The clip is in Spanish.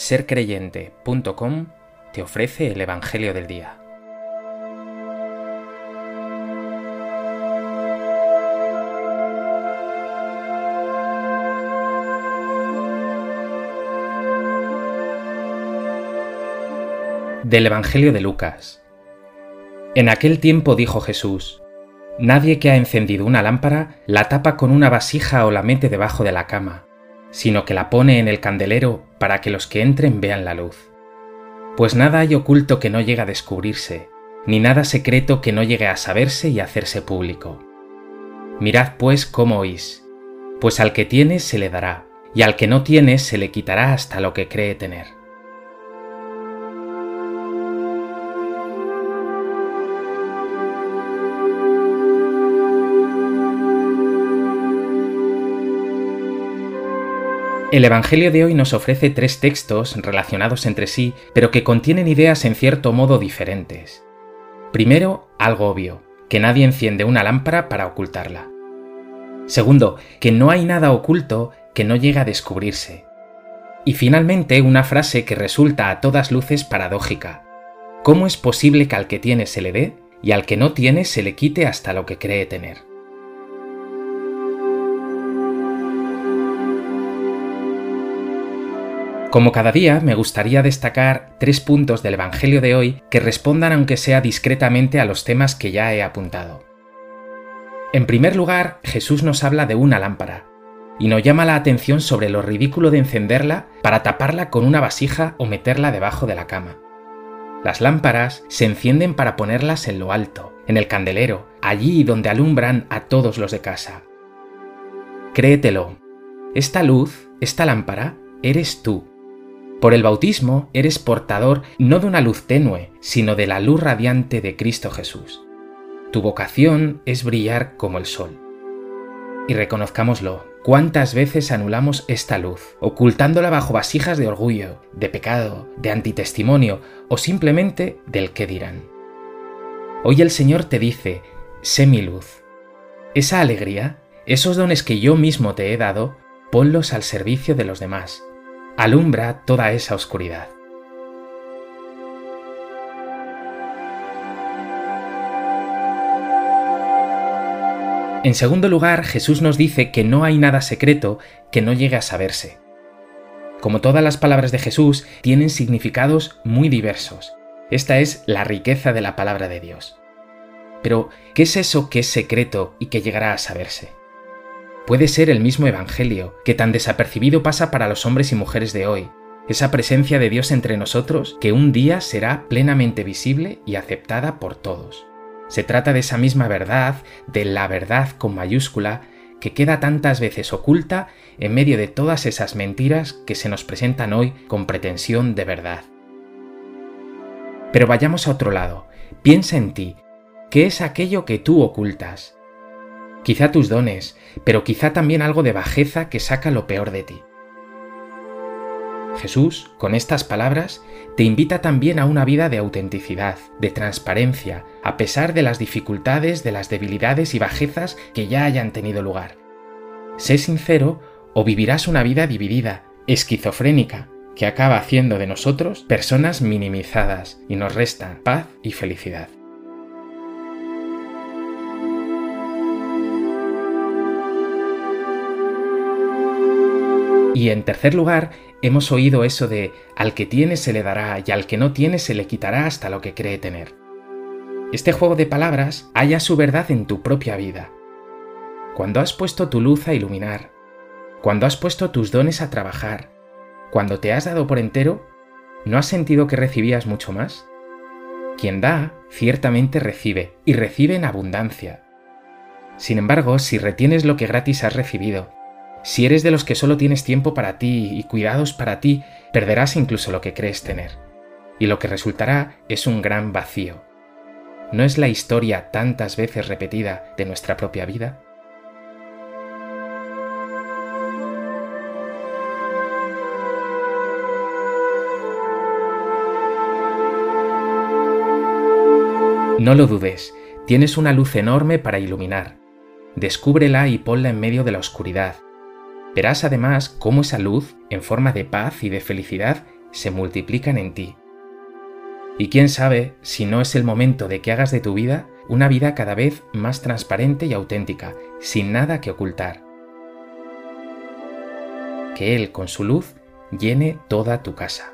sercreyente.com te ofrece el Evangelio del Día. Del Evangelio de Lucas. En aquel tiempo dijo Jesús, Nadie que ha encendido una lámpara la tapa con una vasija o la mete debajo de la cama, sino que la pone en el candelero para que los que entren vean la luz. Pues nada hay oculto que no llegue a descubrirse, ni nada secreto que no llegue a saberse y hacerse público. Mirad pues cómo oís, pues al que tiene se le dará, y al que no tiene se le quitará hasta lo que cree tener. El Evangelio de hoy nos ofrece tres textos relacionados entre sí, pero que contienen ideas en cierto modo diferentes. Primero, algo obvio, que nadie enciende una lámpara para ocultarla. Segundo, que no hay nada oculto que no llegue a descubrirse. Y finalmente, una frase que resulta a todas luces paradójica. ¿Cómo es posible que al que tiene se le dé y al que no tiene se le quite hasta lo que cree tener? Como cada día, me gustaría destacar tres puntos del Evangelio de hoy que respondan aunque sea discretamente a los temas que ya he apuntado. En primer lugar, Jesús nos habla de una lámpara, y nos llama la atención sobre lo ridículo de encenderla para taparla con una vasija o meterla debajo de la cama. Las lámparas se encienden para ponerlas en lo alto, en el candelero, allí donde alumbran a todos los de casa. Créetelo, esta luz, esta lámpara, eres tú por el bautismo eres portador no de una luz tenue, sino de la luz radiante de Cristo Jesús. Tu vocación es brillar como el sol. Y reconozcámoslo, ¿cuántas veces anulamos esta luz, ocultándola bajo vasijas de orgullo, de pecado, de antitestimonio o simplemente del que dirán? Hoy el Señor te dice, sé mi luz. Esa alegría, esos dones que yo mismo te he dado, ponlos al servicio de los demás alumbra toda esa oscuridad. En segundo lugar, Jesús nos dice que no hay nada secreto que no llegue a saberse. Como todas las palabras de Jesús, tienen significados muy diversos. Esta es la riqueza de la palabra de Dios. Pero, ¿qué es eso que es secreto y que llegará a saberse? Puede ser el mismo Evangelio, que tan desapercibido pasa para los hombres y mujeres de hoy, esa presencia de Dios entre nosotros que un día será plenamente visible y aceptada por todos. Se trata de esa misma verdad, de la verdad con mayúscula, que queda tantas veces oculta en medio de todas esas mentiras que se nos presentan hoy con pretensión de verdad. Pero vayamos a otro lado. Piensa en ti. ¿Qué es aquello que tú ocultas? Quizá tus dones, pero quizá también algo de bajeza que saca lo peor de ti. Jesús, con estas palabras, te invita también a una vida de autenticidad, de transparencia, a pesar de las dificultades, de las debilidades y bajezas que ya hayan tenido lugar. Sé sincero o vivirás una vida dividida, esquizofrénica, que acaba haciendo de nosotros personas minimizadas y nos resta paz y felicidad. Y en tercer lugar, hemos oído eso de al que tiene se le dará y al que no tiene se le quitará hasta lo que cree tener. Este juego de palabras halla su verdad en tu propia vida. Cuando has puesto tu luz a iluminar, cuando has puesto tus dones a trabajar, cuando te has dado por entero, ¿no has sentido que recibías mucho más? Quien da, ciertamente recibe, y recibe en abundancia. Sin embargo, si retienes lo que gratis has recibido, si eres de los que solo tienes tiempo para ti y cuidados para ti, perderás incluso lo que crees tener. Y lo que resultará es un gran vacío. ¿No es la historia tantas veces repetida de nuestra propia vida? No lo dudes, tienes una luz enorme para iluminar. Descúbrela y ponla en medio de la oscuridad Verás además cómo esa luz, en forma de paz y de felicidad, se multiplican en ti. Y quién sabe si no es el momento de que hagas de tu vida una vida cada vez más transparente y auténtica, sin nada que ocultar. Que Él con su luz llene toda tu casa.